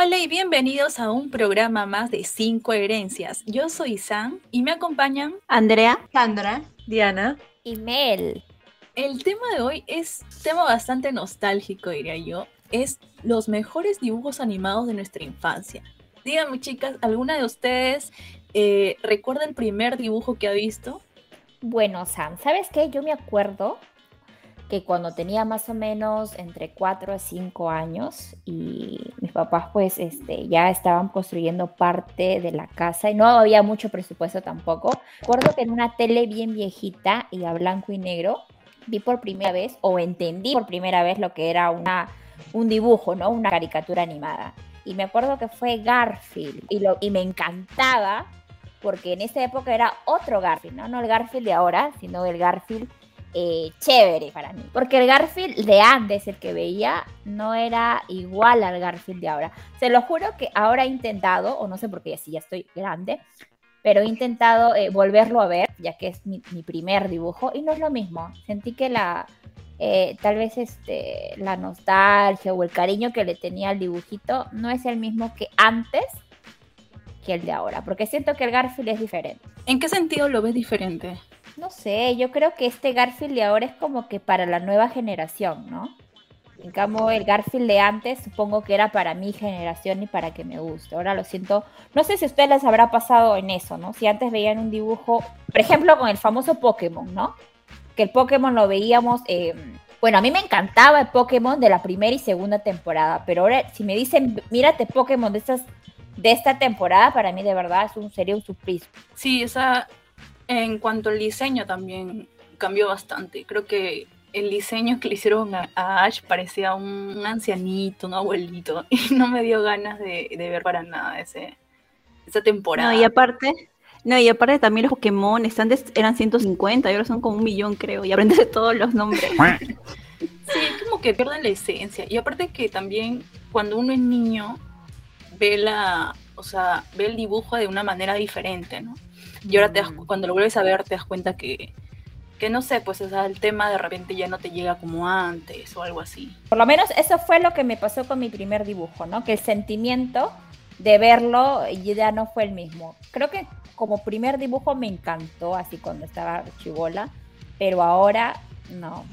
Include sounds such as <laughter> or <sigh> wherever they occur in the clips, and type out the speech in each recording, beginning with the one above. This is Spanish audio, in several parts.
Hola y bienvenidos a un programa más de Cinco Herencias. Yo soy Sam y me acompañan Andrea, Sandra, Diana y Mel. El tema de hoy es un tema bastante nostálgico, diría yo. Es los mejores dibujos animados de nuestra infancia. Díganme, chicas, ¿alguna de ustedes eh, recuerda el primer dibujo que ha visto? Bueno, Sam, ¿sabes qué? Yo me acuerdo que cuando tenía más o menos entre 4 a 5 años y mis papás pues este, ya estaban construyendo parte de la casa y no había mucho presupuesto tampoco. Recuerdo que en una tele bien viejita y a blanco y negro vi por primera vez o entendí por primera vez lo que era una, un dibujo, ¿no? Una caricatura animada. Y me acuerdo que fue Garfield y, lo, y me encantaba porque en esa época era otro Garfield, ¿no? No el Garfield de ahora, sino el Garfield eh, chévere para mí. Porque el Garfield de antes, el que veía, no era igual al Garfield de ahora. Se lo juro que ahora he intentado, o no sé por qué, si ya estoy grande, pero he intentado eh, volverlo a ver, ya que es mi, primer dibujo, y no es lo mismo. Sentí que la, eh, tal vez este, la nostalgia o el cariño que le tenía al dibujito no es el mismo que antes que el de ahora, porque siento que el Garfield es diferente. ¿En qué sentido lo ves diferente? No sé, yo creo que este Garfield de ahora es como que para la nueva generación, ¿no? En cambio, el Garfield de antes supongo que era para mi generación y para que me guste. Ahora lo siento. No sé si ustedes les habrá pasado en eso, ¿no? Si antes veían un dibujo, por ejemplo, con el famoso Pokémon, ¿no? Que el Pokémon lo veíamos. Eh, bueno, a mí me encantaba el Pokémon de la primera y segunda temporada, pero ahora si me dicen, mírate Pokémon de estas de esta temporada, para mí de verdad es un serio un surprise. Sí, esa en cuanto al diseño también cambió bastante. Creo que el diseño que le hicieron a, Ash parecía un, ancianito, un abuelito, <laughs> y no me dio ganas de, ver para nada ese, esa temporada. No, y aparte, no, y aparte también los Pokémon están eran 150 y ahora son como un millón, creo, y aprendes <laughs> todos los nombres. sí, como que pierden la esencia. Y aparte que también cuando uno es niño, ve la, o sea, ve el dibujo de una manera diferente, ¿no? Y ahora te mm. cuando lo vuelves a ver te das cuenta que, que no sé, pues el tema de repente ya no te llega como antes o algo así. Por lo menos eso fue lo que me pasó con mi primer dibujo, ¿no? Que el sentimiento de verlo ya no fue el mismo. Creo que como primer dibujo me encantó, así cuando estaba chivola, pero ahora no,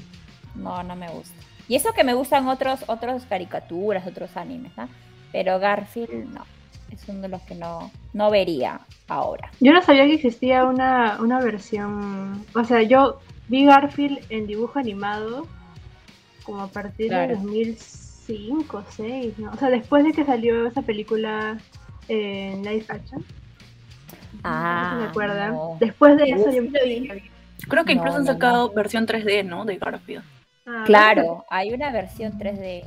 no, no me gusta. Y eso que me gustan otros, otros caricaturas, otros animes, ¿no? Pero Garfield no es uno de los que no, no vería ahora. Yo no sabía que existía una, una versión, o sea, yo vi Garfield en dibujo animado como a partir de 2005, 2006, ¿no? O sea, después de que salió esa película en live action. Ah, no me acuerdan. Después de eso yo me vi. Creo que incluso han sacado versión 3D, ¿no? De Garfield. Ah, claro, hay una versión 3D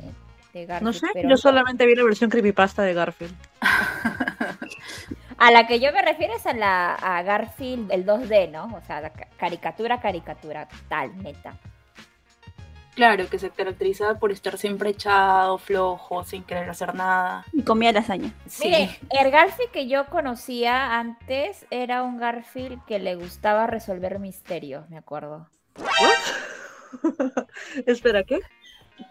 no sé, yo solamente vi la versión creepypasta de Garfield. <laughs> a la que yo me refiero es a la a Garfield, el 2D, ¿no? O sea, caricatura, caricatura, tal, neta. Claro, que se caracterizaba por estar siempre echado, flojo, sin querer hacer nada. Y comía lasaña. Sí. Mire, el Garfield que yo conocía antes era un Garfield que le gustaba resolver misterios, me acuerdo. <laughs> Espera, ¿qué?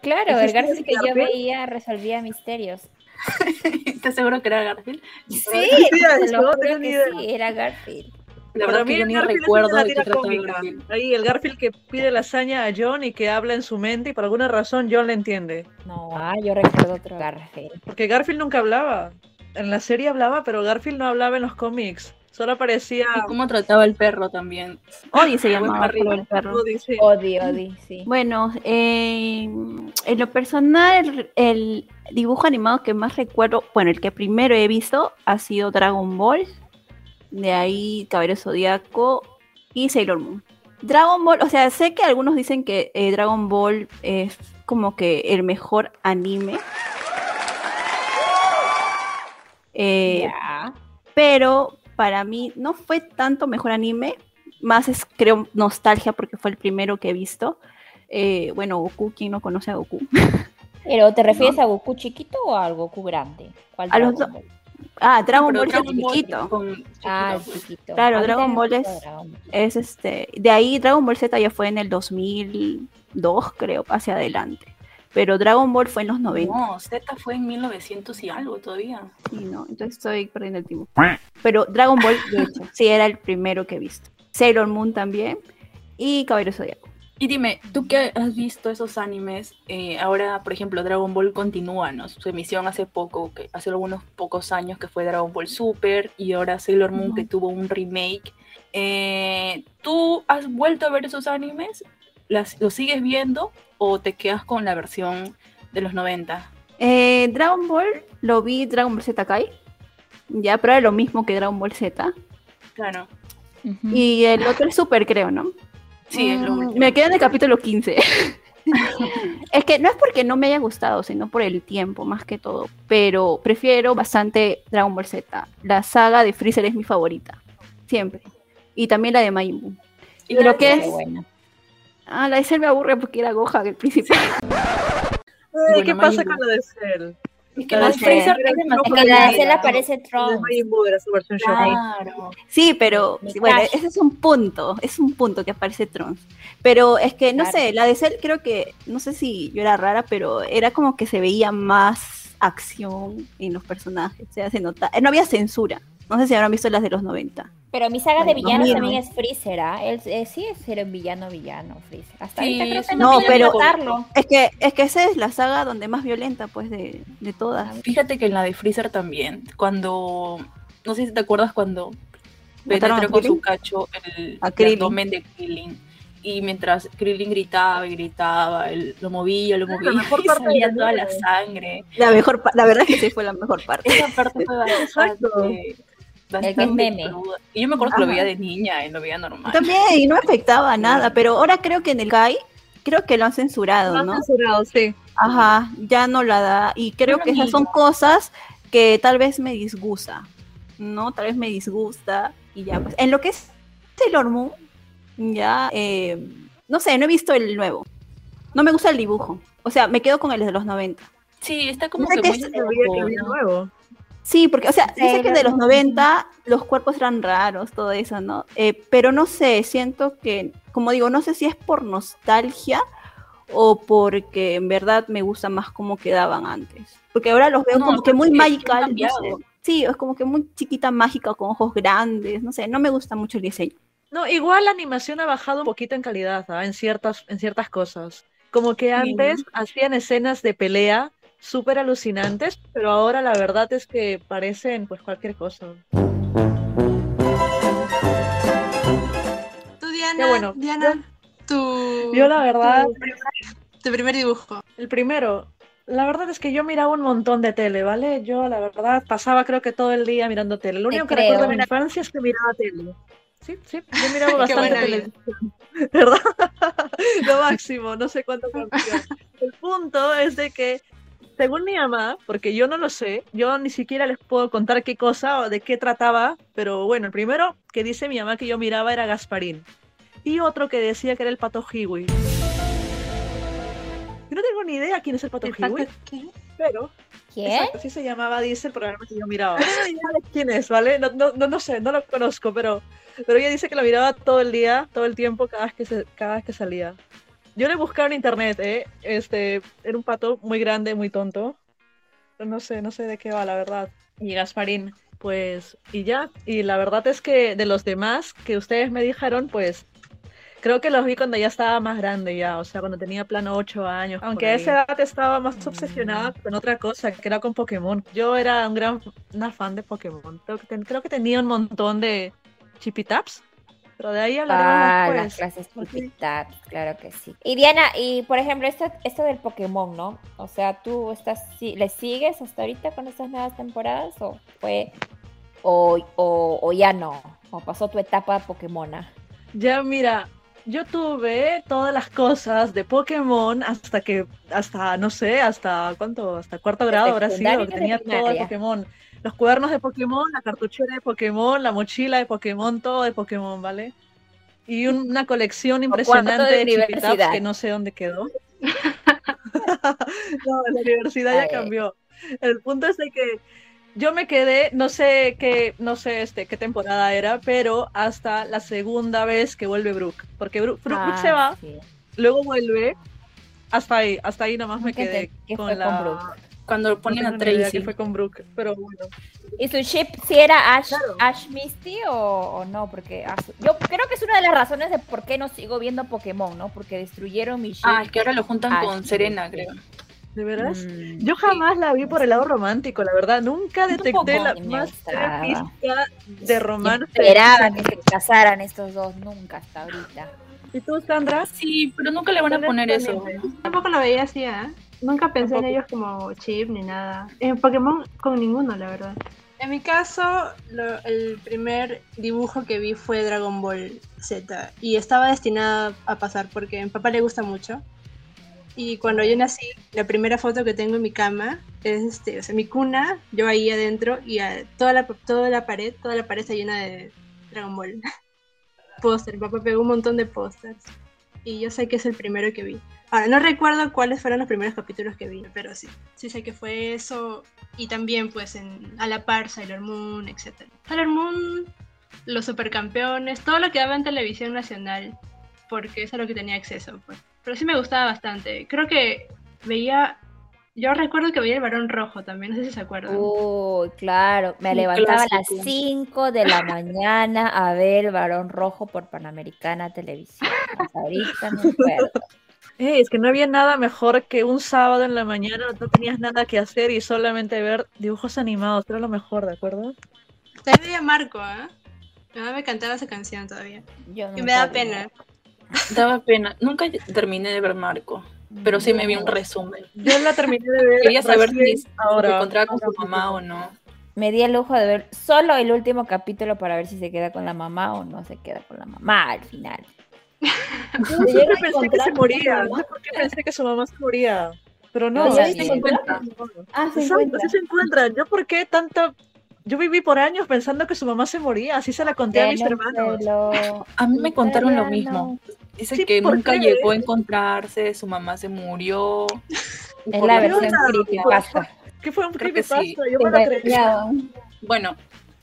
Claro, el Garfield que yo veía resolvía misterios. <laughs> ¿Estás seguro que era Garfield? Sí, sí, lo sí era Garfield. La verdad que yo ni recuerdo de qué Ahí el Garfield que pide la hazaña a John y que habla en su mente y por alguna razón John le entiende. No, ah, yo recuerdo otro Garfield. Porque Garfield nunca hablaba. En la serie hablaba, pero Garfield no hablaba en los cómics. Solo aparecía. Y cómo trataba el perro también. Odi se llamaba el perro. Odi, Odi, <laughs> sí. Bueno, eh, en lo personal, el, dibujo animado que más recuerdo, bueno, el que primero he visto ha sido Dragon Ball. De ahí Caballero Zodíaco y Sailor Moon. Dragon Ball, o sea, sé que algunos dicen que eh, Dragon Ball es como que el mejor anime. Eh, pero para mí no fue tanto mejor anime, más es creo nostalgia porque fue el primero que he visto. Eh, bueno, Goku, ¿quién no conoce a Goku? <laughs> ¿Pero te refieres a Goku chiquito o a Goku grande? ¿Cuál a los Ah, Dragon Ball es chiquito. Ah, chiquito. Claro, Dragon Ball es, es, este. De ahí Dragon Ball Z ya fue en el 2002, creo, hacia adelante. Pero Dragon Ball fue en los 90. No, Z fue en 1900 y algo todavía. Sí, no, entonces estoy perdiendo el tiempo. Pero Dragon Ball, de hecho, sí era el primero que he visto. Sailor Moon también y Caballero Zodiaco. Y dime, tú que has visto esos animes, eh, ahora, por ejemplo, Dragon Ball continúa, ¿no? Su emisión hace poco, que hace algunos pocos años que fue Dragon Ball Super y ahora Sailor Moon que tuvo un remake. Eh, ¿Tú has vuelto a ver esos animes? ¿Las, ¿Los sigues viendo o te quedas con la versión de los 90? Eh, Dragon Ball lo vi Dragon Ball Z Kai. Ya, pero era lo mismo que Dragon Ball Z. Claro. Y el otro es Super, creo, ¿no? Sí, es lo Mm, último. Me quedé en el capítulo 15. <laughs> es que no es porque no me haya gustado, sino por el tiempo, más que todo. Pero prefiero bastante Dragon Ball Z. La saga de Freezer es mi favorita. Siempre. Y también la de Majin Buu. ¿Y qué Cell? es? Ah, la de Cell me aburre porque era Gohan el principio. Ay, Bueno, ¿Qué pasa con lo de Cell? Es que La de Cell. es que la de aparece. Claro. Sí, pero bueno, ese es un punto, es un punto que aparece Trunks. Pero es que, no Claro. sé, la de Cell creo que, no sé si yo era rara, pero era como que se veía más acción en los personajes, o sea, se nota, no había censura. No sé si habrán visto las de los 90. Pero mi saga de villanos también es Freezer, ¿ah? Él eh, sí es ser un villano villano, Freezer. Hasta Sí, ahorita creo que no, No, pero- matarlo. Es que, es que esa es la saga donde más violenta, pues, de, de todas. Fíjate que en la de Freezer también, cuando, no sé si te acuerdas cuando ¿Mataron a penetró con Krillin? su cacho el, el abdomen de Krillin. Y mientras Krillin gritaba y gritaba, él lo movía, lo movía mejor y parte salía toda la sangre. La mejor, la verdad es que sí fue la mejor parte. Esa parte fue <laughs> Exacto. bastante, bastante que es meme. cruda. Y yo me acuerdo que lo veía de niña y lo veía normal. También, y no afectaba nada, pero ahora creo que en el Guy, creo que lo han censurado, ¿no? censurado, sí. Ajá, ya no la da. Y creo Pero que esas son cosas que tal vez me disgusta, ¿no? Tal vez me disgusta y ya, pues. En lo que es Sailor Moon, ya, eh, no sé, no he visto el nuevo. No me gusta el dibujo. O sea, me quedo con el de los 90. Sí, está como Sé que que muy es- ¿no? nuevo. Sí, porque, o sea, yo sé que de los Moon. 90 los cuerpos eran raros, todo eso, ¿no? Eh, pero no sé, siento que, como digo, no sé si es por nostalgia o porque en verdad me gusta más cómo quedaban antes. Porque ahora los veo No, como que muy magical, no sé. Sí, es como que muy chiquita mágica con ojos grandes, no sé, no me gusta mucho el diseño. No, igual la animación ha bajado un poquito en calidad, ¿ah? En ciertas, en ciertas cosas. Como que antes hacían escenas de pelea súper alucinantes, pero ahora la verdad es que parecen pues cualquier cosa. Tú, Diana, bueno, Diana, tu, Yo la verdad, tu primer dibujo. el primero, la verdad es que yo miraba un montón de tele, ¿vale? Yo la verdad pasaba creo que todo el día mirando tele. Lo único que recuerdo de mi creo. infancia es que miraba tele. Sí, sí, yo miraba <laughs> bastante televisión. <laughs> ¿Verdad? <laughs> Lo máximo, no sé cuánto. El punto es de que, según mi mamá, porque yo no lo sé, yo ni siquiera les puedo contar qué cosa o de qué trataba, pero bueno, el primero que dice mi mamá que yo miraba era Gasparín. Y otro que decía que era el pato Hiwi. Yo no tengo ni idea quién es el pato ¿El Hiwi, pato qué? pero ¿Quién? Exacto, así se llamaba dice el programa que yo miraba. No tengo idea de quién es, ¿vale? No, no, no, no sé, no lo conozco, pero, pero ella dice que lo miraba todo el día, todo el tiempo, cada vez que, se- cada vez que salía. Yo le buscaba en internet, ¿eh? Este, era un pato muy grande, muy tonto. No sé, no sé de qué va, la verdad. Y Gasparín, pues, y ya. Y la verdad es que de los demás que ustedes me dijeron, pues, creo que los vi cuando ya estaba más grande ya, o sea, cuando tenía plano 8 años. Aunque a esa edad estaba más obsesionada con otra cosa, que era con Pokémon. Yo era un gran, una fan de Pokémon. Creo que, ten- creo que tenía un montón de chipitaps, pero de ahí hablaremos Ah, las después. clases porque- Chipitat, claro que sí. Y Diana, y por ejemplo, esto, esto del Pokémon, ¿no? O sea, ¿tú estás, si- le sigues hasta ahorita con estas nuevas temporadas? ¿O fue, o, o, o ya no? ¿O pasó tu etapa Pokémona? Ya, mira, yo tuve todas las cosas de Pokémon hasta que, hasta, no sé, hasta cuánto, hasta cuarto grado habrá sido, que tenía todo primaria? Pokémon. Los cuadernos de Pokémon, la cartuchera de Pokémon, la mochila de Pokémon, todo de Pokémon, ¿vale? Y un- una colección impresionante de de, que no sé dónde quedó. <laughs> no, la universidad ya cambió. El punto es de que yo me quedé, no sé qué, no sé este, qué temporada era, pero hasta la segunda vez que vuelve Brooke. Porque Brooke, Brooke- Brooke se Ah, va, sí. luego vuelve, hasta ahí, hasta ahí nomás me ¿Qué te- quedé con la... con? Cuando no ponen a ni idea Tracy. qué fue con Brooke, pero bueno. ¿Y su ship si era Ash, Claro. Ash Misty o, o no? Porque a yo creo que es una de las razones de por qué no sigo viendo Pokémon, ¿no? Porque destruyeron mi ship. Ah, es que ahora lo juntan Ah, con sí. Serena, creo. ¿De veras? Mm, Yo jamás la vi por el lado romántico, la verdad. Nunca detecté la más pista de romance. esperaba que se casaran estos dos, nunca hasta ahorita. ¿Y tú, Sandra? Sí, pero nunca le van a poner eso. Tampoco lo veía así, ¿eh? Nunca pensé Tampoco. en ellos como chip ni nada. En Pokémon con ninguno, la verdad. En mi caso, lo- el primer dibujo que vi fue Dragon Ball Z y estaba destinada a pasar porque a mi papá le gusta mucho. Y cuando yo nací, la primera foto que tengo en mi cama es este, o sea, mi cuna, yo ahí adentro y a- toda, la, toda la pared, toda la pared está llena de Dragon Ball. <laughs> Póster, papá pegó un montón de pósters. Y yo sé que es el primero que vi. Ahora, no recuerdo cuáles fueron los primeros capítulos que vi, pero sí, sí sé que fue eso. Y también, pues, en, a la par, Sailor Moon, etc. Sailor Moon, los supercampeones, todo lo que daba en televisión nacional, porque es a lo que tenía acceso, pues. Pero sí me gustaba bastante. Creo que veía. Yo recuerdo que veía el varón rojo también, no sé si se acuerdan. Uy, claro, me Un levantaba a las clásico. 5 de la mañana a ver Varón Rojo por Panamericana Televisión. Hasta ahorita me acuerdo. <laughs> Eh, es que no había nada mejor que un sábado en la mañana, no tenías nada que hacer y solamente ver dibujos animados. Era lo mejor, ¿de acuerdo? También veía Marco, ¿ah? Mi mamá me cantaba esa canción todavía. Yo Y nunca me da pena. Daba pena. Nunca terminé de ver Marco, pero sí me vi un resumen. Yo la terminé de ver. Quería saber si se ahora. encontraba con su mamá o no. Me di el lujo de ver solo el último capítulo para ver si se queda con la mamá o no se queda con la mamá al final. Yo siempre pensé que se moría. No sé por qué pensé que su mamá se moría. Pero no. Yo ya se encuentra. Ah, se Exacto, encuentra. sí se encuentran. Yo por qué tanta... Yo viví por años pensando que su mamá se moría, así se la conté a mis hermanos. A mí me contaron lo mismo. Dice Sí, que ¿por nunca qué? llegó a encontrarse, su mamá se murió. Es la versión creepypasta. ¿Qué fue un creepypasta? sí. Yo me lo creí. Engañado. Bueno,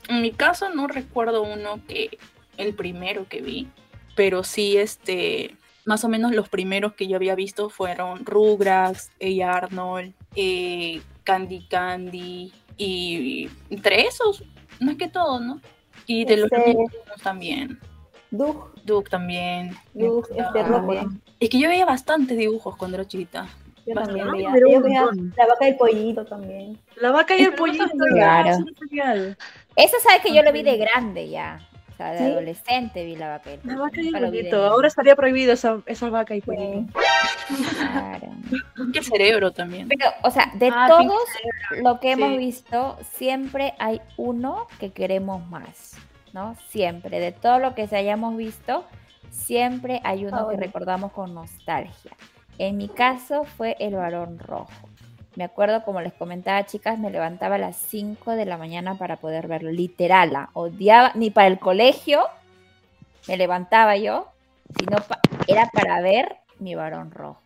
en mi caso no recuerdo uno que el primero que vi, pero sí este más o menos los primeros que yo había visto fueron Rugrats, A. Arnold, eh, Candy Candy y entre esos, más que todo, ¿no? Y de los niños también, Doug, Duke también. Doug, este Rocky. Es que yo veía bastantes dibujos cuando era chiquita. Yo Bastante. también veía. Yo veía la vaca y el pollito también. La vaca y el pollito. Claro. eso sabes que yo lo vi de grande ya. O sea, de ¿Sí? adolescente vi la vaca y el La pollito, vaca y el pollito. Ahora estaría prohibido esa, esa vaca y pollito. Claro. <laughs> El cerebro también. Pero, o sea, de Ah, todos lo que hemos sí. visto, siempre hay uno que queremos más, ¿no? Siempre. De todo lo que se hayamos visto, siempre hay uno que recordamos con nostalgia. En mi caso fue el varón rojo. Me acuerdo, como les comentaba, chicas, me levantaba a las 5 de la mañana para poder verlo. Literal, ah, odiaba, ni para el colegio me levantaba yo, sino pa- era para ver mi varón rojo.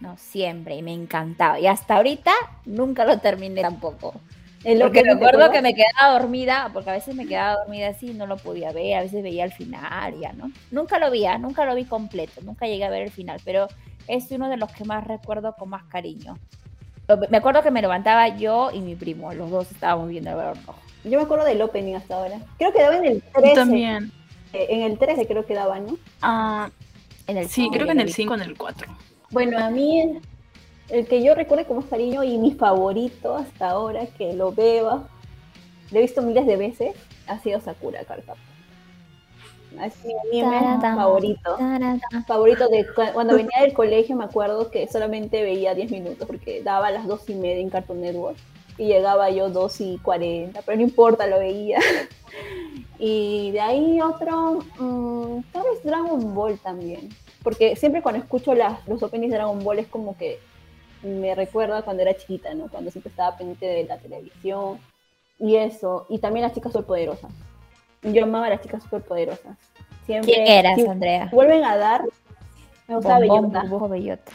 No, siempre, y me encantaba. Y hasta ahorita nunca lo terminé tampoco. Porque me opening, ¿te acuerdo acuerdas? que me quedaba dormida, porque a veces me quedaba dormida así y no lo podía ver, a veces veía el final, ya, ¿no? Nunca lo vi, ah, nunca lo vi completo, nunca llegué a ver el final, pero es uno de los que más recuerdo con más cariño. Lo- Me acuerdo que me levantaba yo y mi primo, los dos estábamos viendo el varón rojo. Yo me acuerdo del opening hasta ahora. Creo que daba en el 13. También. eh, En el 13 creo que daba, ¿no? Ah, En el sí, cinco creo yo que en lo el vi. 5 en el 4. Bueno, a mí el, que yo recuerdo con más cariño y mi favorito hasta ahora, que lo veo, lo he visto miles de veces, ha sido Sakura Card Captor. Es mi anime favorito. taradán. Favorito de cu- cuando venía del colegio, me acuerdo que solamente veía 10 minutos porque daba a las 2 y media en Cartoon Network y llegaba yo 2 y 40, pero no importa, lo veía. <laughs> y de ahí otro, mm, tal vez Dragon Ball también, porque siempre cuando escucho las, los openings de Dragon Ball es como que me recuerda cuando era chiquita, ¿no? Cuando siempre estaba pendiente de la televisión y eso, y también las chicas superpoderosas. Yo amaba a las chicas superpoderosas. Siempre, ¿Quién eras, si Andrea? vuelven a dar, me gustaba Bellota. burbujo, bellota.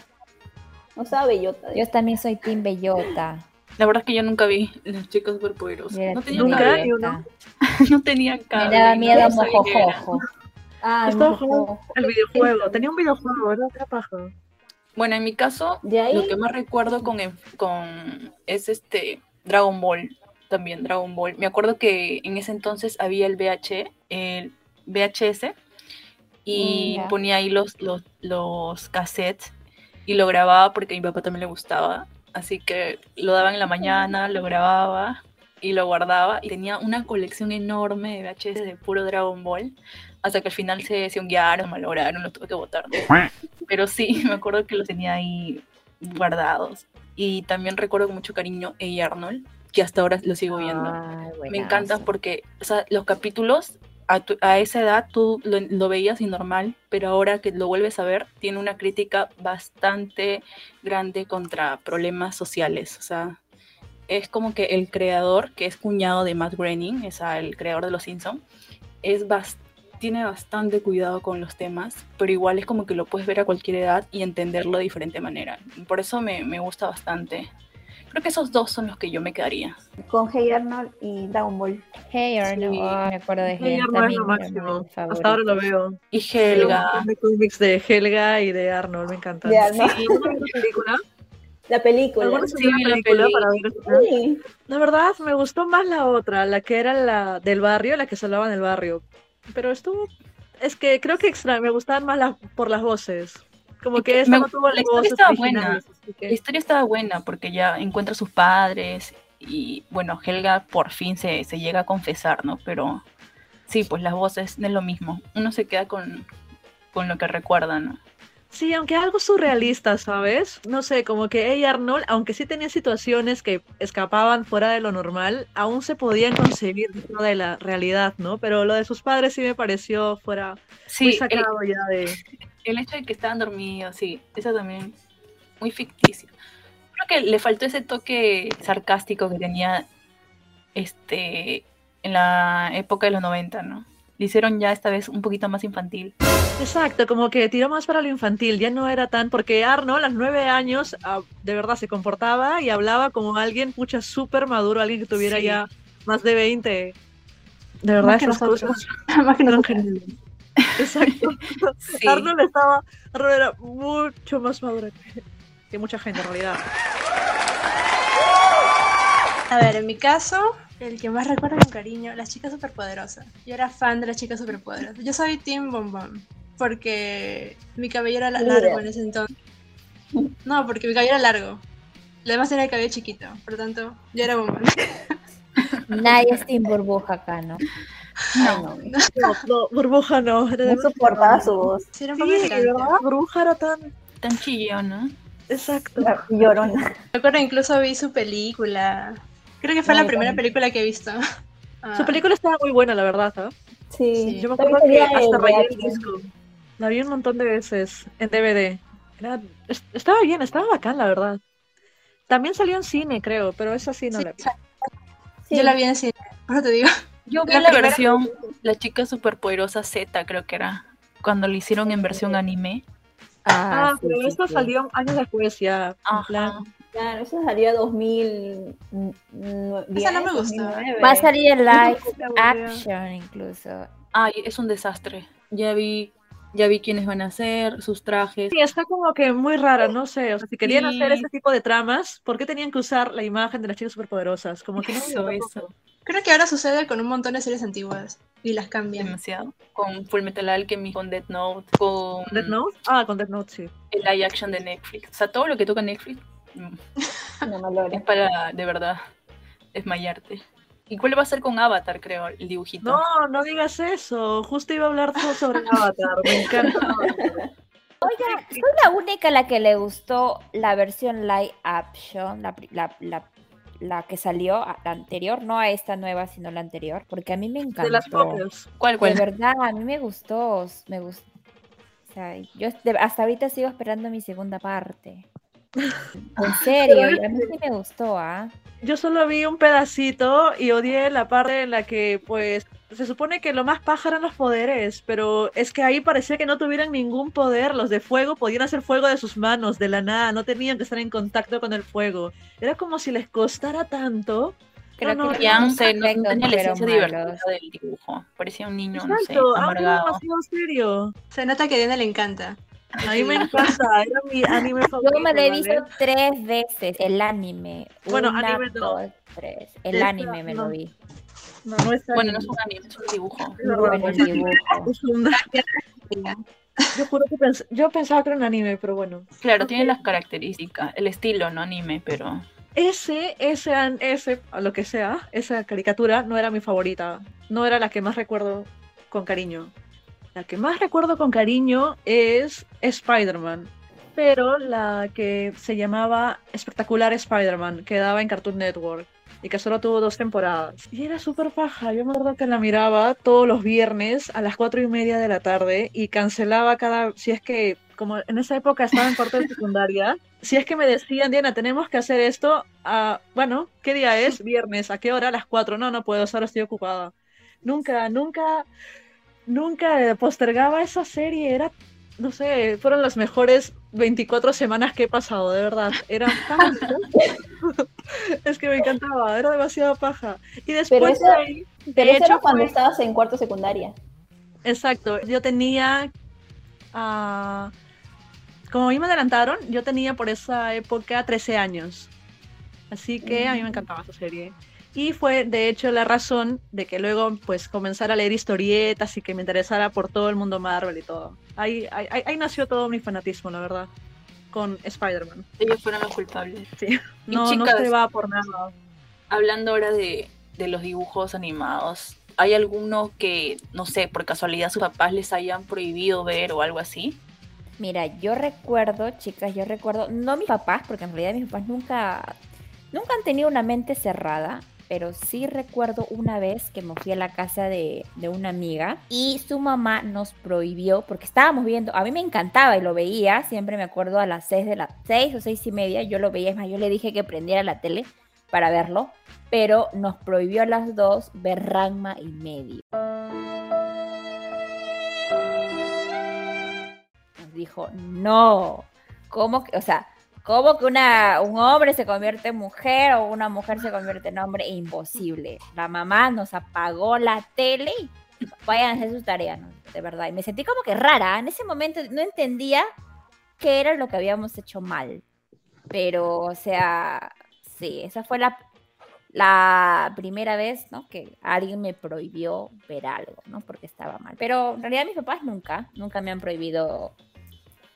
Me gustaba Bellota. Yo también soy Team Bellota. La verdad es que yo nunca vi las chicas superpoderosas. Yo era No tenía. ¿Ni uno? <laughs> No tenía. Me daba no miedo qué era. mojojojo. Ah, Estaba no, jugando el videojuego. Tenía un videojuego, ¿verdad? Paja. Bueno, en mi caso, De ahí- lo que más recuerdo con, con es este Dragon Ball, también Dragon Ball. Me acuerdo que en ese entonces había el VH, el VHS, y Mm, ponía ahí los, los, los cassettes y lo grababa porque a mi papá también le gustaba. Así que lo daban en la mañana, lo grababa y lo guardaba. Y tenía una colección enorme de VHS de puro Dragon Ball. Hasta que al final se, se honguearon, malograron, los tuve que botar. Pero sí, <laughs> me acuerdo que los tenía ahí guardados. Y también recuerdo con mucho cariño A. Arnold, que hasta ahora lo sigo viendo. Ay, Me encanta porque o sea, los capítulos a, tu- a esa edad tú lo, lo veías y normal, pero ahora que lo vuelves a ver, tiene una crítica bastante grande contra problemas sociales. O sea, es como que el creador, que es cuñado de Matt Groening, es el creador de Los Simpsons, es bas- tiene bastante cuidado con los temas, pero igual es como que lo puedes ver a cualquier edad y entenderlo de diferente manera. Por eso me, me gusta bastante. Creo que esos dos son los que yo me quedaría. Con Hey Arnold y Dragon Ball. Hey Arnold, Sí. oh, me acuerdo de Hey, Hey Arnold es lo máximo. Hasta ahora lo veo. Y Helga. de cómics de Helga y de Arnold, me encantan. De Arnold. Sí, ¿no viste la película? La película. ¿Alguna Sí, la la película peli. para ver? Sí. La verdad, me gustó más la otra, la que era la del barrio, la que se hablaba en el barrio. Pero estuvo. Es que creo que extra, me gustaban más las, por las voces. Como que esta Me- no tuvo la las historia voces estaba que- La historia estaba buena porque ya encuentra a sus padres y bueno, Helga por fin se, se llega a confesar, ¿no? Pero sí, pues las voces no es lo mismo. Uno se queda con, con lo que recuerda, ¿no? Sí, aunque algo surrealista, ¿sabes? No sé, como que ella Arnold, aunque sí tenía situaciones que escapaban fuera de lo normal, aún se podían concebir dentro de la realidad, ¿no? Pero lo de sus padres sí me pareció fuera muy el, sacado ya de... el hecho de que estaban dormidos, sí, eso también muy ficticio. Creo que le faltó ese toque sarcástico que tenía este en la época de los 90, ¿no? Le hicieron ya esta vez un poquito más infantil. Exacto, como que tiró más para lo infantil, ya no era tan, porque Arnold a los nueve años ah, de verdad se comportaba y hablaba como alguien, pucha, súper maduro, alguien que tuviera Sí. ya más de 20. De verdad, Más que esas nosotros. cosas <laughs> Más que nosotros. Exacto. <laughs> Sí. Arnold estaba, Arnold era mucho más maduro que, que mucha gente en realidad. A ver, en mi caso, el que más recuerdo con cariño, las chicas superpoderosas. Yo era fan de las chicas superpoderosas. Yo soy Team Bombón, porque mi cabello era largo en ese entonces. No, porque mi cabello era largo. Además era el cabello chiquito, por lo tanto, yo era Bombón. <laughs> Nadie es Team Burbuja acá, ¿no? No, no. No, no, burbuja no. <laughs> Era No soportaba su voz. Sí, era un Sí, poco. ¿verdad? Burbuja era tan... Tan chillón, ¿no? Exacto. La Llorona. Recuerdo incluso vi su película. Creo que fue No, la primera también. película que he visto. Ah, Su película estaba muy buena, la verdad. ¿ah? Sí. Sí. Yo me acuerdo que hasta en rayé el disco. La vi un montón de veces en DVD. Era- estaba bien, estaba bacán, la verdad. También salió en cine, creo, pero esa sí no Sí, la vi. Sí. Yo la vi en cine, por eso te digo. Yo vi La la, primera- versión, la chica superpoderosa Z, creo que era, cuando lo hicieron en versión anime. Ah, sí, pero sí, esto sí. salió años después ya. en Ajá. plan- Claro, eso salió 2000. Esa no me gustó. Va a salir en live action incluso. Ay, es un desastre. Ya vi, ya vi quiénes van a ser, sus trajes. Sí, está como que muy rara, no sé. O sea, si querían Sí. hacer ese tipo de tramas, ¿por qué tenían que usar la imagen de las chicas superpoderosas? Como que no Eso, me eso. Creo que ahora sucede con un montón de series antiguas y las cambian. Demasiado. Con Full Metal Alchemy, con Death Note, con ¿Death Note? Ah, con Death Note, sí. el live action de Netflix. O sea, todo lo que toca Netflix mm, <laughs> No es para, de verdad, desmayarte. ¿Y cuál va a ser con Avatar, creo, el dibujito? No, no digas eso. Justo iba a hablar todo sobre <laughs> Avatar. Me encanta. Oiga, soy la única a la que le gustó la versión live action, la, la, la, la que salió, la anterior, no a esta nueva, sino la anterior, porque a mí me encantó. De las pocas. ¿Cuál, De cuál? verdad, a mí me gustó, me gustó. O sea, yo de- hasta ahorita sigo esperando mi segunda parte. En <laughs> serio, a mí sí me gustó, ¿ah? Yo solo vi un pedacito y odié la parte en la que, pues, se supone que lo más paja eran los poderes, pero es que ahí parecía que no tuvieran ningún poder. Los de fuego podían hacer fuego de sus manos, de la nada, no tenían que estar en contacto con el fuego. Era como si les costara tanto. Creo No, no, que Ya no sé, no, no tenía la esencia divertida del dibujo. Parecía un niño, no sé, Exacto, algo amargado. demasiado serio. Se nota que a Diana le encanta. A mí me <laughs> encanta, era mi anime favorito. Yo me lo he ¿vale? visto tres veces, el anime. Bueno, Una, anime no. dos, tres. El Esta, anime me no. lo vi. No, no es Bueno, no es un anime, es un dibujo. Es Bueno, dibujo. es <laughs> un- Yo juro que pens- yo pensaba que era un anime, pero bueno. Claro, tiene las características, el estilo, no anime, pero Ese, ese, an- ese, lo que sea, esa caricatura no era mi favorita. No era la que más recuerdo con cariño. La que más recuerdo con cariño es Spider-Man. Pero la que se llamaba Espectacular Spider-Man, que daba en Cartoon Network. Y que solo tuvo dos temporadas. Y era súper paja. Yo me acuerdo que la miraba todos los viernes a las cuatro y media de la tarde y cancelaba cada. Si es que, como en esa época estaba en cuarto de secundaria, <laughs> si es que me decían, Diana, tenemos que hacer esto, a, bueno, ¿qué día es? Viernes, ¿a qué hora? A las 4. No, no puedo, ahora estoy ocupada. Nunca, nunca, nunca eh, postergaba esa serie, era, no sé, fueron las mejores 24 semanas que he pasado, de verdad. Era tan... <laughs> es que me encantaba, era demasiado paja. Y después eso- de Pero eso hecho, era cuando fue- estabas en cuarto secundaria. Exacto, yo tenía, ah, como a mí me adelantaron, yo tenía por esa época 13 años. Así que a mí me encantaba esa serie. Y fue de hecho la razón de que luego pues comenzara a leer historietas y que me interesara por todo el mundo Marvel y todo. Ahí, ahí, nació todo mi fanatismo, la verdad, con Spider-Man. ellos fueron los culpables. Y No, no se va por nada. Hablando ahora de, de los dibujos animados, ¿hay alguno que, no sé, por casualidad sus papás les hayan prohibido ver o algo así? Mira, yo recuerdo, chicas, yo recuerdo, no mis papás, porque en realidad mis papás nunca, nunca han tenido una mente cerrada, pero sí recuerdo una vez que me fui a la casa de, de una amiga y su mamá nos prohibió, porque estábamos viendo, a mí me encantaba y lo veía, siempre me acuerdo a las seis de las seis o seis y media, yo lo veía, es más, yo le dije que prendiera la tele para verlo, pero nos prohibió a las dos ver Ranma y medio. Nos dijo, no, ¿cómo que, o sea, cómo que una, un hombre se convierte en mujer o una mujer se convierte en hombre? Imposible. La mamá nos apagó la tele vayan a hacer sus tareas, ¿no? de verdad. Y me sentí como que rara, en ese momento no entendía qué era lo que habíamos hecho mal. Pero, o sea, sí, esa fue la, la primera vez, ¿no? Que alguien me prohibió ver algo, ¿no? Porque estaba mal. Pero en realidad mis papás nunca, nunca me han prohibido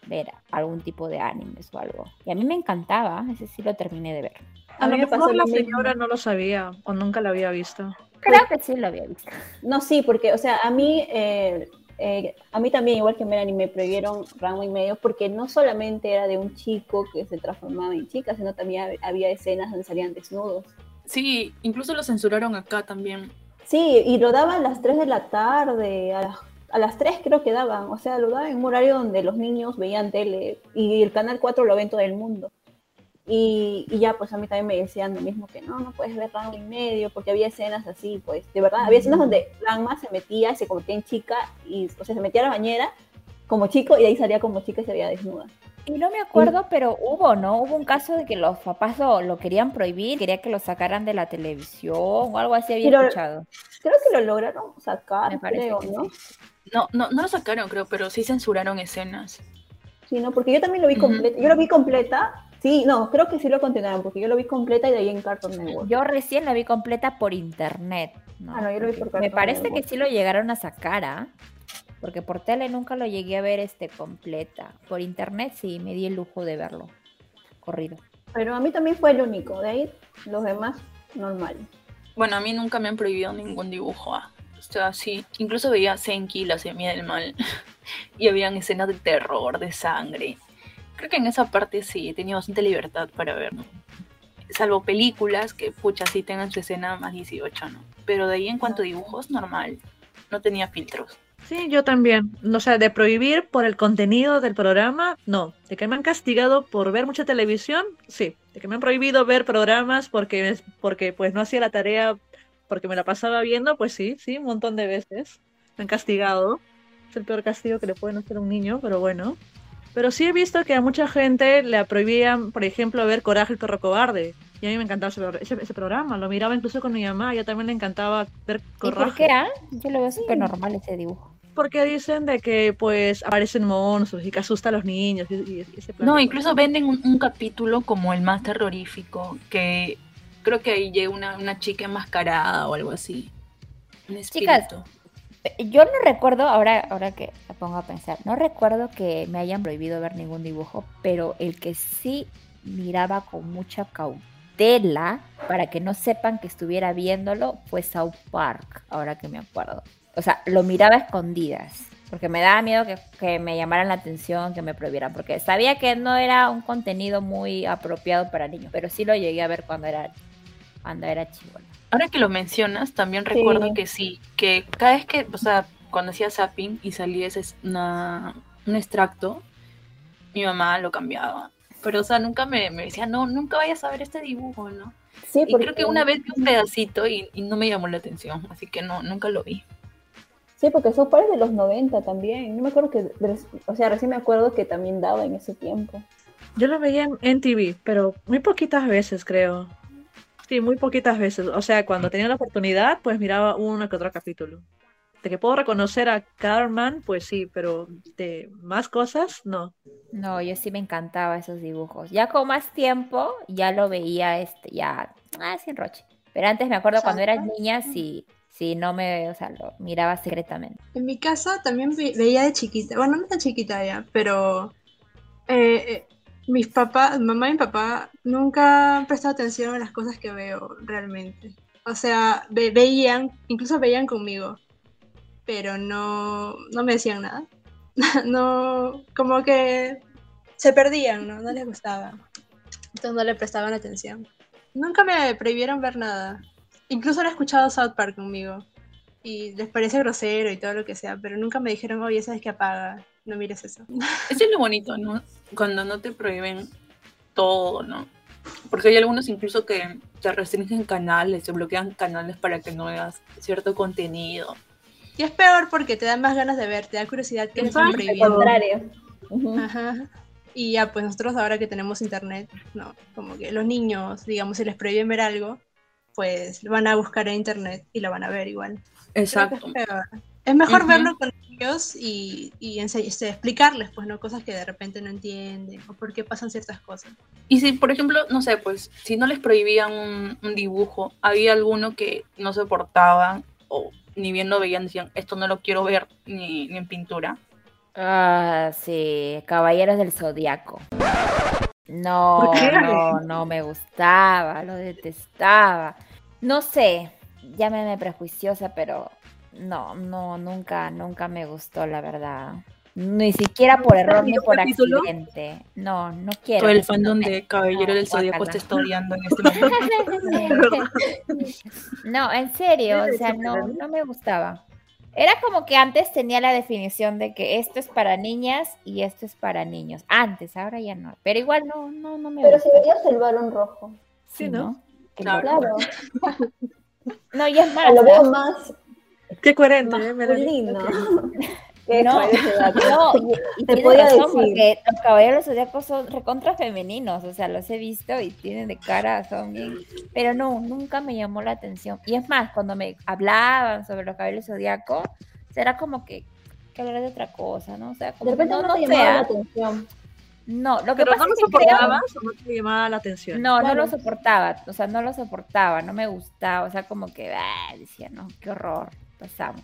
ver algún tipo de animes o algo. Y a mí me encantaba, ese sí lo terminé de ver. A mí lo me pasó mejor la señora no lo sabía o nunca la había visto. Creo que sí lo había visto. No, sí, porque, o sea, a mí, eh, eh, a mí también, igual que Melanie, me prohibieron rango y medio, porque no solamente era de un chico que se transformaba en chica, sino también hab- había escenas donde salían desnudos. Sí, incluso lo censuraron acá también. Sí, y lo daban a las 3 de la tarde, a las, a las 3 creo que daban, o sea, lo daban en un horario donde los niños veían tele, y el Canal 4 lo ven todo el mundo. Y, y ya, pues a mí también me decían lo mismo, que no, no puedes ver rango y medio, porque había escenas así, pues, de verdad, había escenas donde Ranma se metía, se convertía en chica, y, o sea, se metía a la bañera como chico, y de ahí salía como chica y se veía desnuda. Y no me acuerdo, pero hubo, ¿no? Hubo un caso de que los papás lo, lo querían prohibir, quería que lo sacaran de la televisión o algo así había Pero- escuchado. Creo que lo lograron sacar, Me parece creo, ¿no? sí. No, no, no lo sacaron, creo, pero sí censuraron escenas. Sí, no, porque yo también lo vi Ujú. completa. Yo lo vi completa. Sí, no, creo que sí lo continuaron, porque yo lo vi completa y de ahí en Cartoon Network. Yo recién la vi completa por internet. ¿no? Ah, no, yo lo vi por Me Cartoon parece que sí lo llegaron a sacar, ¿ah? Porque por tele nunca lo llegué a ver este completa. Por internet sí, me di el lujo de verlo. Corrido. Pero a mí también fue el único. De ahí, los demás, normal. Bueno, a mí nunca me han prohibido ningún dibujo. ah. O sea, sí, incluso veía Senki, la semilla del mal, <laughs> y habían escenas de terror, de sangre. Creo que en esa parte sí tenido bastante libertad para ver, ¿no? Salvo películas que, pucha, sí tengan su escena más 18, ¿no? Pero de ahí en cuanto a dibujos, normal. No tenía filtros. Sí, yo también. O sea, de prohibir por el contenido del programa, no. De que me han castigado por ver mucha televisión, sí. De que me han prohibido ver programas porque, porque pues no hacía la tarea, porque me la pasaba viendo, pues sí, sí, un montón de veces. Me han castigado. Es el peor castigo que le pueden hacer a un niño, pero bueno. Pero sí he visto que a mucha gente le prohibían, por ejemplo, ver Coraje el perro cobarde. Y a mí me encantaba ese, ese- ese programa. Lo miraba incluso con mi mamá. A ella también le encantaba ver ¿Y por Coraje. qué, ah? Yo lo veo súper normal ese dibujo. por qué dicen de que pues aparecen monstruos y que asusta a los niños. Y, y ese plan No, incluso venden un, un capítulo como el más terrorífico, que creo que ahí llega una, una chica enmascarada o algo así. Un Chicas. Yo no recuerdo, ahora, ahora que me pongo a pensar, no recuerdo que me hayan prohibido ver ningún dibujo, pero el que sí miraba con mucha cautela para que no sepan que estuviera viéndolo fue South Park, ahora que me acuerdo. O sea, lo miraba a escondidas, porque me daba miedo que, que me llamaran la atención, que me prohibieran, porque sabía que no era un contenido muy apropiado para niños, pero sí lo llegué a ver cuando era, cuando era chivola. Ahora que lo mencionas, también Sí. recuerdo que sí, que cada vez que, o sea, cuando hacía zapping y salía ese, una, un extracto, mi mamá lo cambiaba. Pero, o sea, nunca me, me decía, no, nunca vayas a ver este dibujo, ¿no? Sí, Y porque, creo que una vez vi un pedacito y, y no me llamó la atención, así que no, nunca lo vi. Sí, porque South Park es de los 90 también. No me acuerdo que, o sea, recién me acuerdo que también daba en ese tiempo. Yo lo veía en, en TV, pero muy poquitas veces, creo. Sí, muy poquitas veces. O sea, cuando tenía la oportunidad, pues miraba uno que otro capítulo. De que puedo reconocer a Carman, pues sí, pero de más cosas, no. No, yo sí me encantaba esos dibujos. Ya con más tiempo, ya lo veía, este, ya, ah, sin roche. Pero antes me acuerdo cuando era niña, sí, sí, no me, o sea, lo miraba secretamente. En mi casa también ve- veía de chiquita, bueno, no tan chiquita ya, pero eh, eh, mis papás, mamá y papá nunca han prestado atención a las cosas que veo realmente. O sea, ve- veían, incluso veían conmigo, pero no, no me decían nada. <laughs> No, como que se perdían, ¿no? No les gustaba. Entonces no le prestaban atención. Nunca me prohibieron ver nada. Incluso han escuchado South Park conmigo y les parece grosero y todo lo que sea, pero nunca me dijeron, oye, sabes que apaga, no mires eso. Eso es lo bonito, ¿no? Cuando no te prohíben todo, ¿no? Porque hay algunos incluso que te restringen canales, te bloquean canales para que no veas cierto contenido. Y es peor porque te dan más ganas de ver, te da curiosidad que están Al prohibiendo. contrario. Ujú. Ajá. Y ya, pues nosotros ahora que tenemos internet, no, como que los niños, digamos, si les prohíben ver algo, pues lo van a buscar en internet y lo van a ver igual. Creo que Exacto. Es, peor. Es mejor verlo con ellos y, y este, explicarles, pues, ¿no? Cosas que de repente no entienden o por qué pasan ciertas cosas. Y si, por ejemplo, no sé, pues, si no les prohibían un, un dibujo, había alguno que no soportaban o ni bien lo veían, decían, esto no lo quiero ver ni, ni en pintura. Ah, sí, Caballeros del Zodiaco. No, no, no me gustaba, lo detestaba. No sé, llámeme prejuiciosa, pero no, no, nunca, nunca me gustó, la verdad. Ni siquiera por error ni por capítulo? accidente. No, no quiero. Todo el se fandom de Caballero No, del Zodíaco te está odiando en este momento. <laughs> <laughs> <laughs> No, en serio, o sea, no, no me gustaba. Era como que antes tenía la definición de que esto es para niñas y esto es para niños. Antes, ahora ya no. Pero igual no, no, no me Pero gusta. si veías el balón rojo. Sí, ¿no? Qué Claro. No, y es más. Lo veo ¿no? más Qué coherente, ¿eh? Melanie? masculino. <laughs> Que No. <laughs> No, y, y Te podía razón, decir. porque los caballeros zodiacos son recontra femeninos, o sea, los he visto y tienen de cara, son bien, pero no, nunca me llamó la atención. Y es más, cuando me hablaban sobre los caballeros zodiacos, será como que, que hablar de otra cosa, ¿no? O sea, De como que repente no, no, no te llamaba la atención. no, lo que Pero pasa no lo es que creo- soportabas o no te llamaba la atención. no, no lo soportaba, o sea, no lo soportaba, no me gustaba, o sea, como que, ah, decía, no, qué horror, pasamos.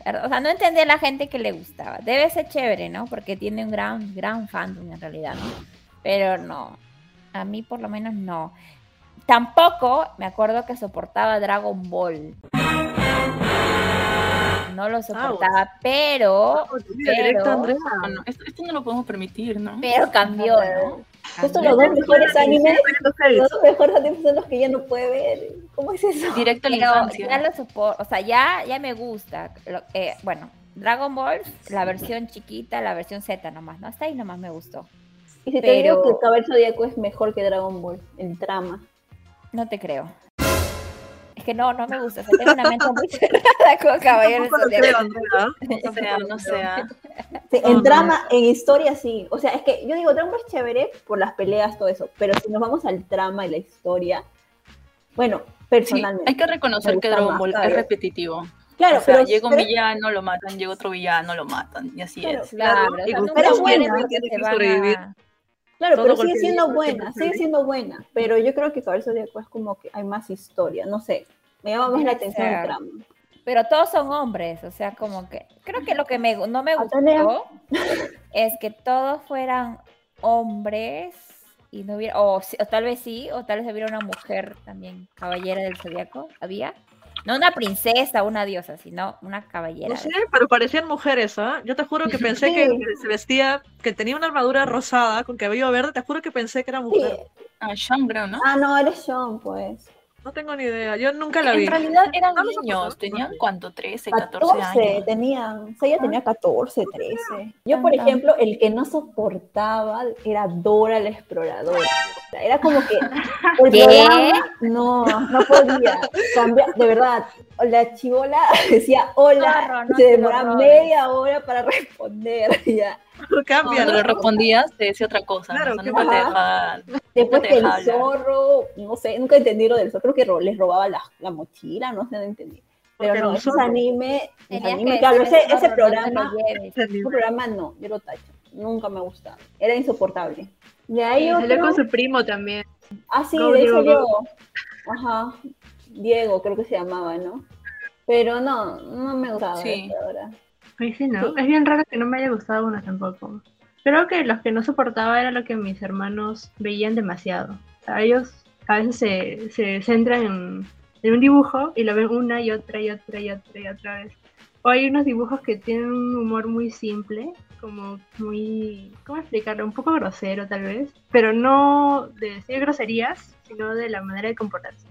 O sea, no entendía a la gente que le gustaba. Debe ser chévere, ¿no? Porque tiene un gran, gran fandom en realidad, ¿no? Pero no, a mí por lo menos no. Tampoco me acuerdo que soportaba Dragon Ball. No lo soportaba, pero, Mira, directo, pero, Andrea. No, no, esto, esto no lo podemos permitir, ¿no? pero cambió, ¿no? Justo los dos mejores animes, Los dos mejores animes son los que ya no puede ver. ¿Cómo es eso? Directo a la infancia. ya lo soporto, o sea, ya, ya me gusta. Lo- eh, bueno, Dragon Ball, la versión chiquita, la versión Z nomás, ¿no? Hasta ahí nomás me gustó. Y si te Pero- digo que Caballero Zodíaco es mejor que Dragon Ball, el trama. No te creo. Es que no, no me gusta. O sea, tengo una mente muy cerrada con <laughs> Caballeros Tampoco lo creo, Zodiaco. <laughs> Andrea. O sea, no sea. Sí, No, en no. trama, en historia sí. O sea, es que yo digo, Dragon Ball es chévere por las peleas, todo eso. Pero si nos vamos al trama y la historia, bueno, Sí, personalmente. hay que reconocer que Dragon Ball es repetitivo. Claro, o sea, pero, llega un pero- villano, lo matan, llega otro villano, lo matan, y así Claro, es. Claro, o sea, no pero bueno, que que van sobrevivir. a- Claro, Todo pero sigue siendo buena, sigue siendo buena, pero yo creo que Cabeza Zodíaco es como que hay más historia, no sé, me llama más la atención el ser. trama. Pero todos son hombres, o sea, como que creo que lo que me, no me gustó es que todos fueran hombres y no hubiera, o, o tal vez sí, o tal vez hubiera una mujer también, caballera del zodiaco, ¿había? No una princesa, una diosa, sino una caballera. No sé, pero parecían mujeres, ¿ah? Yo te juro que <laughs> pensé Sí. que se vestía, que tenía una armadura rosada con cabello verde, te juro que pensé que era Sí. mujer. Ah, Sean creo, ¿no? Ah, no, eres Sean, pues. No tengo ni idea, yo nunca la vi. En realidad eran No niños, tenían cuánto, 13, 14 14 años. tenían, o sea, ella tenía 14, 13. Yo, por Ah. ejemplo, el que no soportaba era Dora la exploradora. O sea, Era como que <laughs> el ¿Qué? programa no, no podía cambiar, de verdad. La chivola <laughs> decía hola, y no se demoraba media hora para responder. <laughs> Ya. Cambia, Cuando le respondías, te decía otra cosa. ¿no? Claro, O sea, nunca te dejaba. Después te que el zorro, no sé, nunca entendí lo del zorro, creo que ro- les robaba la, la mochila, no sé, no entendí. Pero no, zorro. anime, anime, claro, ese, ese "Zorro, no te programa, lleves". ese programa no, yo lo tacho, nunca me gustaba, era insoportable. De ahí salió otro, con su primo también. ah sí, Go, de salió, ajá, Diego creo que se llamaba, ¿no? Pero no, no me gustaba Sí. hasta ahora. Ay, sí, ¿no? Sí. Es bien raro que no me haya gustado uno tampoco. Creo que los que no soportaba era lo que mis hermanos veían demasiado. O sea, ellos a veces se, se centran en, en un dibujo y lo ven una y otra y otra y otra y otra vez. O hay unos dibujos que tienen un humor muy simple, como muy, ¿cómo explicarlo? Un poco grosero tal vez, pero no de decir groserías, sino de la manera de comportarse.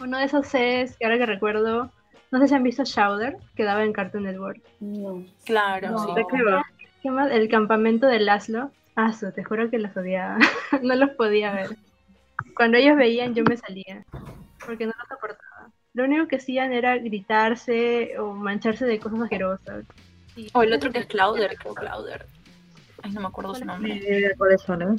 Uno de esos es, que ahora que recuerdo, no sé si han visto Shouder, que daba en Cartoon Network. No. Claro, No. sí. ¿De qué va? ¿Qué más? El campamento de Laszlo. Ah, su, te juro que los odiaba. <laughs> no los podía ver. Cuando ellos veían, yo me salía. Porque no los soportaba. Lo único que hacían era gritarse o mancharse de cosas asquerosas. Y- O el otro que es Clouder, creo Clouder. Ay, no me acuerdo su nombre. idea cuáles son, ¿eh?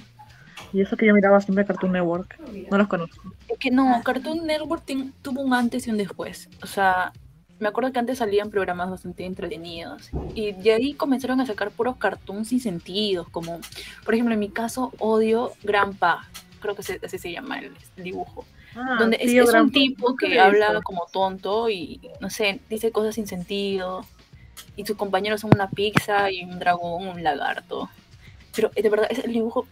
Y eso que yo miraba siempre Cartoon Network. No los conozco. Que no, Cartoon Network tuvo un antes y un después. O sea, me acuerdo que antes salían programas bastante entretenidos. Y de ahí comenzaron a sacar puros cartoons sin sentidos. Como, por ejemplo, en mi caso, odio Grandpa. Creo que se- así se llama el dibujo. Ah, donde es, es un Grampa. tipo que habla como tonto y, no sé, dice cosas sin sentido. Y sus compañeros son una pizza y un dragón, un lagarto. Pero de verdad es el dibujo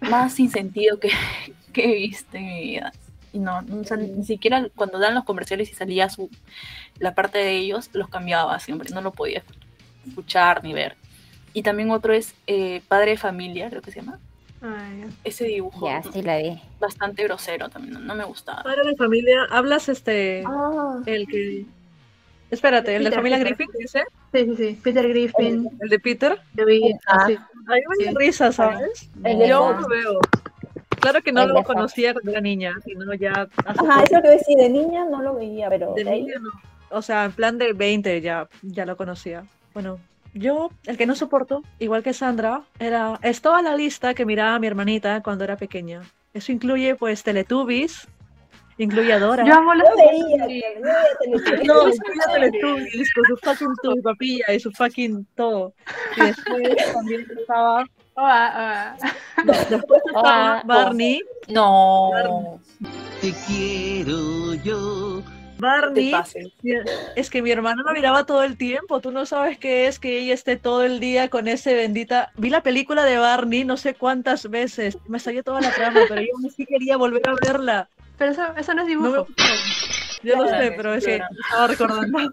más sin sentido que, <laughs> que he visto en mi vida. Y no, o sea, ni siquiera cuando dan los comerciales y salía su, la parte de ellos, los cambiaba siempre. No lo podía escuchar ni ver. Y también otro es eh, Padre de Familia, creo que se llama. Ay, Ese dibujo Ya, sí la vi. bastante grosero también, no, no me gustaba. Padre de familia, hablas este. Ah, El que. Espérate, el de Peter, familia Peter. Griffin, dice. sí, sí, sí. Peter Griffin. El de Peter. Lo vi. Ah. sí. A mí me Sí. risa, ¿sabes? El de Yo lo veo. Claro que no lo conocía cuando era niña, sino ya hace Ajá, eso que decía, de niña no lo veía, pero De de ahí- niña no. O sea, en plan de 20 ya, ya lo conocía. Bueno, yo, el que no soporto, igual que Sandra, era. Es toda la lista que miraba mi hermanita cuando era pequeña. Eso incluye, pues, Teletubbies, incluye a Dora. Yo amo los Yo veía. <laughs> No, incluye a Teletubbies con su fucking papilla y su fucking todo. Y después también estaba. Ah, ah. Después estaba Ah, Barney. No, Te quiero yo. Barney. Es que mi hermano lo miraba todo el tiempo. Tú no sabes qué es que ella esté todo el día con ese bendita. Vi la película de Barney no sé cuántas veces. Me salió toda la trama, pero yo sí quería volver a verla. Pero eso, eso no es No me dibujo. Yo lo sé, pero es que estaba recordando. <laughs>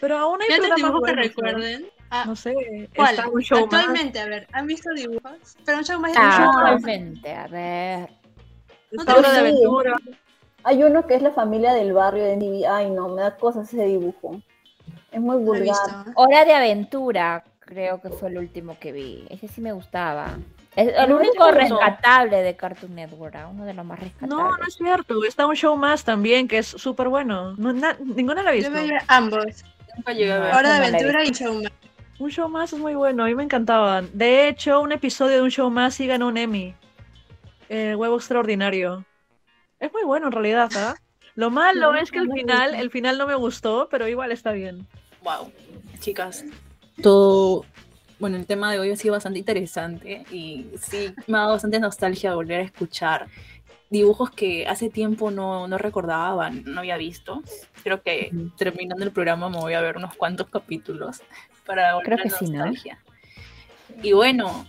Pero aún hay ¿Qué otro programas dibujo que ¿no? recuerden? Ah, No sé. ¿Cuál? Más. Actualmente, a ver, ¿han visto dibujos? Pero un show más Ah, Actualmente, a ver. Hora de. Aventura. Hay uno que es la familia del barrio de Nibi. Ay, no, me da cosas ese dibujo. Es muy No vulgar. Hora de aventura, creo que fue el último que vi. Ese sí me gustaba. Es el No, único me rescatable de Cartoon Network, ah, uno de los más rescatables. No, no es cierto. Está un show más también que es súper bueno. No, na- ninguna la he Yo visto. veía ambos. Nunca llegué a ver. Hora de no aventura y show más. Un show más es muy bueno, a mí me encantaban. De hecho, un episodio de un show más sí ganó un Emmy. El huevo extraordinario. Es muy bueno en realidad, ¿ah? Lo malo No, es que el no final, el final no me gustó, pero igual está bien. Wow, chicas, todo, bueno, el tema de hoy ha sido bastante interesante y sí, me ha dado bastante nostalgia volver a escuchar dibujos que hace tiempo no, no recordaba, no había visto. Creo que Ujú. terminando el programa me voy a ver unos cuantos capítulos para volver Creo que sí. Y bueno,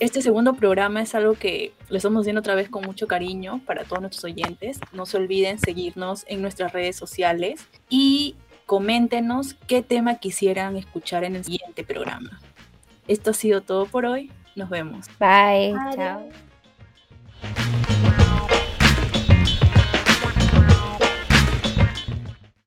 este segundo programa es algo que lo estamos haciendo otra vez con mucho cariño para todos nuestros oyentes. No se olviden seguirnos en nuestras redes sociales y coméntenos qué tema quisieran escuchar en el siguiente programa. Esto ha sido todo por hoy. Nos vemos. Bye. Chao.